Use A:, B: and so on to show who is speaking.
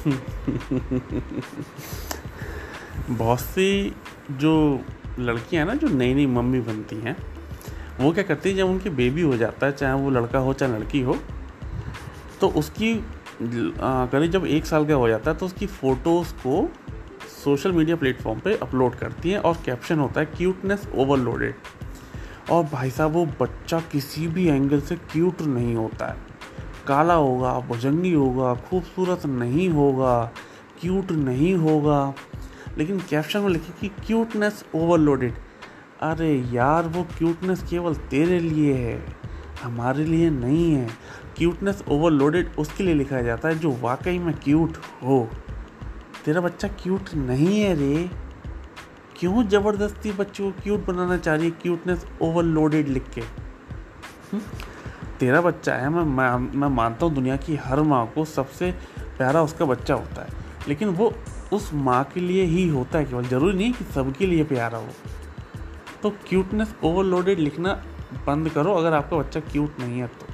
A: बहुत सी जो लड़कियाँ हैं ना, जो नई नई मम्मी बनती हैं, वो क्या करती है, जब उनकी बेबी हो जाता है, चाहे वो लड़का हो, चाहे लड़की हो तो उसकी करीब जब एक साल का हो जाता है तो उसकी फ़ोटोज़ को सोशल मीडिया प्लेटफॉर्म पे अपलोड करती हैं और कैप्शन होता है क्यूटनेस ओवरलोडेड और भाई साहब, वो बच्चा किसी भी एंगल से क्यूट नहीं होता है। काला होगा, भुजंगी होगा, खूबसूरत नहीं होगा क्यूट नहीं होगा। लेकिन कैप्शन में लिखे कि क्यूटनेस ओवरलोडेड अरे यार, वो क्यूटनेस केवल तेरे लिए है, हमारे लिए नहीं है। क्यूटनेस ओवरलोडेड उसके लिए लिखा जाता है जो वाकई में क्यूट हो। तेरा बच्चा क्यूट नहीं है रे। क्यों ज़बरदस्ती बच्चों को क्यूट बनाना चाह रही है क्यूटनेस ओवरलोडेड लिख के? हुँ? तेरा बच्चा है मैं मैं, मैं मानता हूँ दुनिया की हर माँ को सबसे प्यारा उसका बच्चा होता है। लेकिन वो उस माँ के लिए ही होता है केवल ज़रूरी नहीं कि सबके लिए प्यारा हो। तो क्यूटनेस ओवरलोडेड लिखना बंद करो अगर आपका बच्चा क्यूट नहीं है तो।